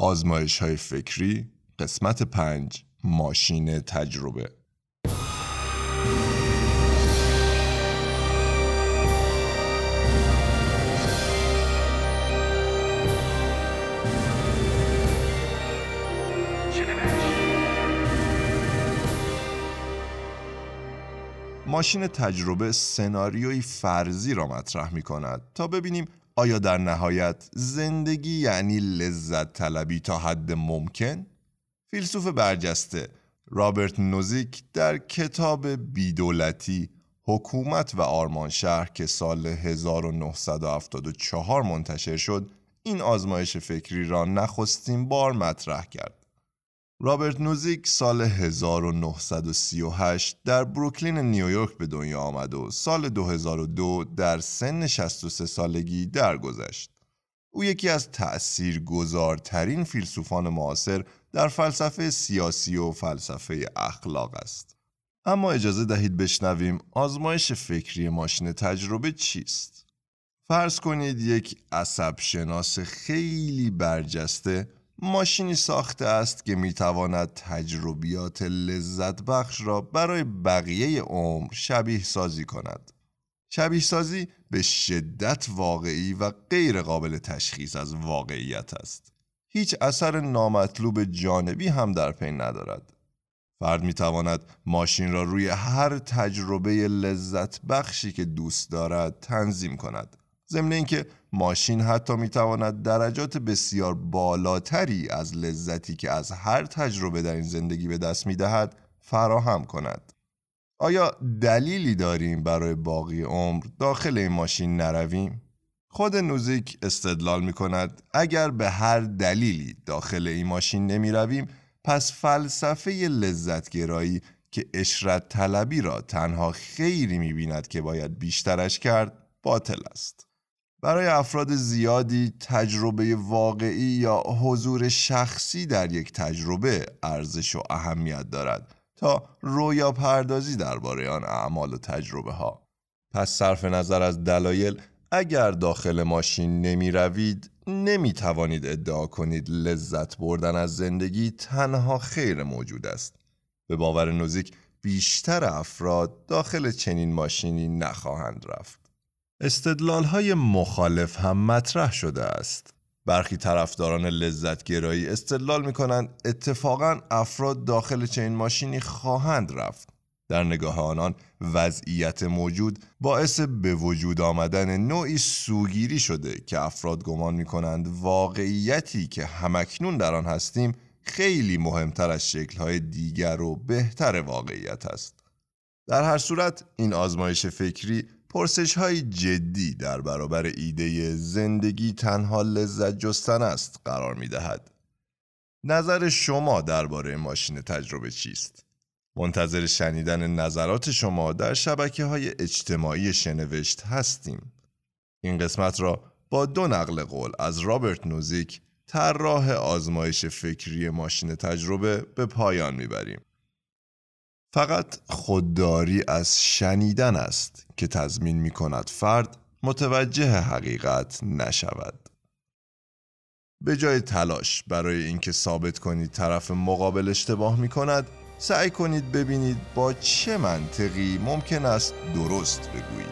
آزمایش های فکری قسمت پنج ماشین تجربه. ماشین تجربه سناریوی فرضی را مطرح می کند تا ببینیم آیا در نهایت زندگی یعنی لذت طلبی تا حد ممکن؟ فیلسوف برجسته رابرت نوزیک در کتاب بیدولتی حکومت و آرمان شهر که سال 1974 منتشر شد این آزمایش فکری را نخستین بار مطرح کرد. رابرت نوزیک سال 1938 در بروکلین نیویورک به دنیا آمد و سال 2002 در سن 63 سالگی درگذشت. او یکی از تأثیر گذارترین فیلسوفان معاصر در فلسفه سیاسی و فلسفه اخلاق است. اما اجازه دهید بشنویم آزمایش فکری ماشین تجربه چیست؟ فرض کنید یک عصب شناس خیلی برجسته ماشینی ساخته است که می‌تواند تجربیات لذت بخش را برای بقیه عمر شبیه سازی کند. شبیه سازی به شدت واقعی و غیر قابل تشخیص از واقعیت است. هیچ اثر نامطلوب جانبی هم در پی ندارد. فرد می تواند ماشین را روی هر تجربه لذت بخشی که دوست دارد تنظیم کند. ضمن اینکه ماشین حتی می تواند درجات بسیار بالاتری از لذتی که از هر تجربه در این زندگی به دست می دهد فراهم کند. آیا دلیلی داریم برای باقی عمر داخل این ماشین نرویم؟ خود نوزیک استدلال می کند اگر به هر دلیلی داخل این ماشین نمی رویم پس فلسفه لذتگرایی که اشرت طلبی را تنها خیری می بیند که باید بیشترش کرد باطل است. برای افراد زیادی تجربه واقعی یا حضور شخصی در یک تجربه ارزش و اهمیت دارد تا رویا پردازی درباره آن اعمال و تجربه ها. پس صرف نظر از دلایل اگر داخل ماشین نمی روید نمی توانید ادعا کنید لذت بردن از زندگی تنها خیر موجود است. به باور نوزیک بیشتر افراد داخل چنین ماشینی نخواهند رفت. استدلال های مخالف هم مطرح شده است. برخی طرفداران لذتگرایی استدلال می کنند اتفاقا افراد داخل چنین ماشینی خواهند رفت. در نگاه آنان وضعیت موجود باعث به وجود آمدن نوعی سوگیری شده که افراد گمان می کنند واقعیتی که همکنون در آن هستیم خیلی مهمتر از شکلهای دیگر و بهتر واقعیت است. در هر صورت این آزمایش فکری پرسش های جدی در برابر ایده زندگی تنها لذت جستن است قرار می دهد. نظر شما درباره ماشین تجربه چیست؟ منتظر شنیدن نظرات شما در شبکه های اجتماعی شنوشت هستیم. این قسمت را با دو نقل قول از رابرت نوزیک طراح آزمایش فکری ماشین تجربه به پایان می‌بریم. فقط خودداری از شنیدن است که تضمین می کند فرد متوجه حقیقت نشود. به جای تلاش برای اینکه ثابت کنید طرف مقابل اشتباه می کند سعی کنید ببینید با چه منطقی ممکن است درست بگویید.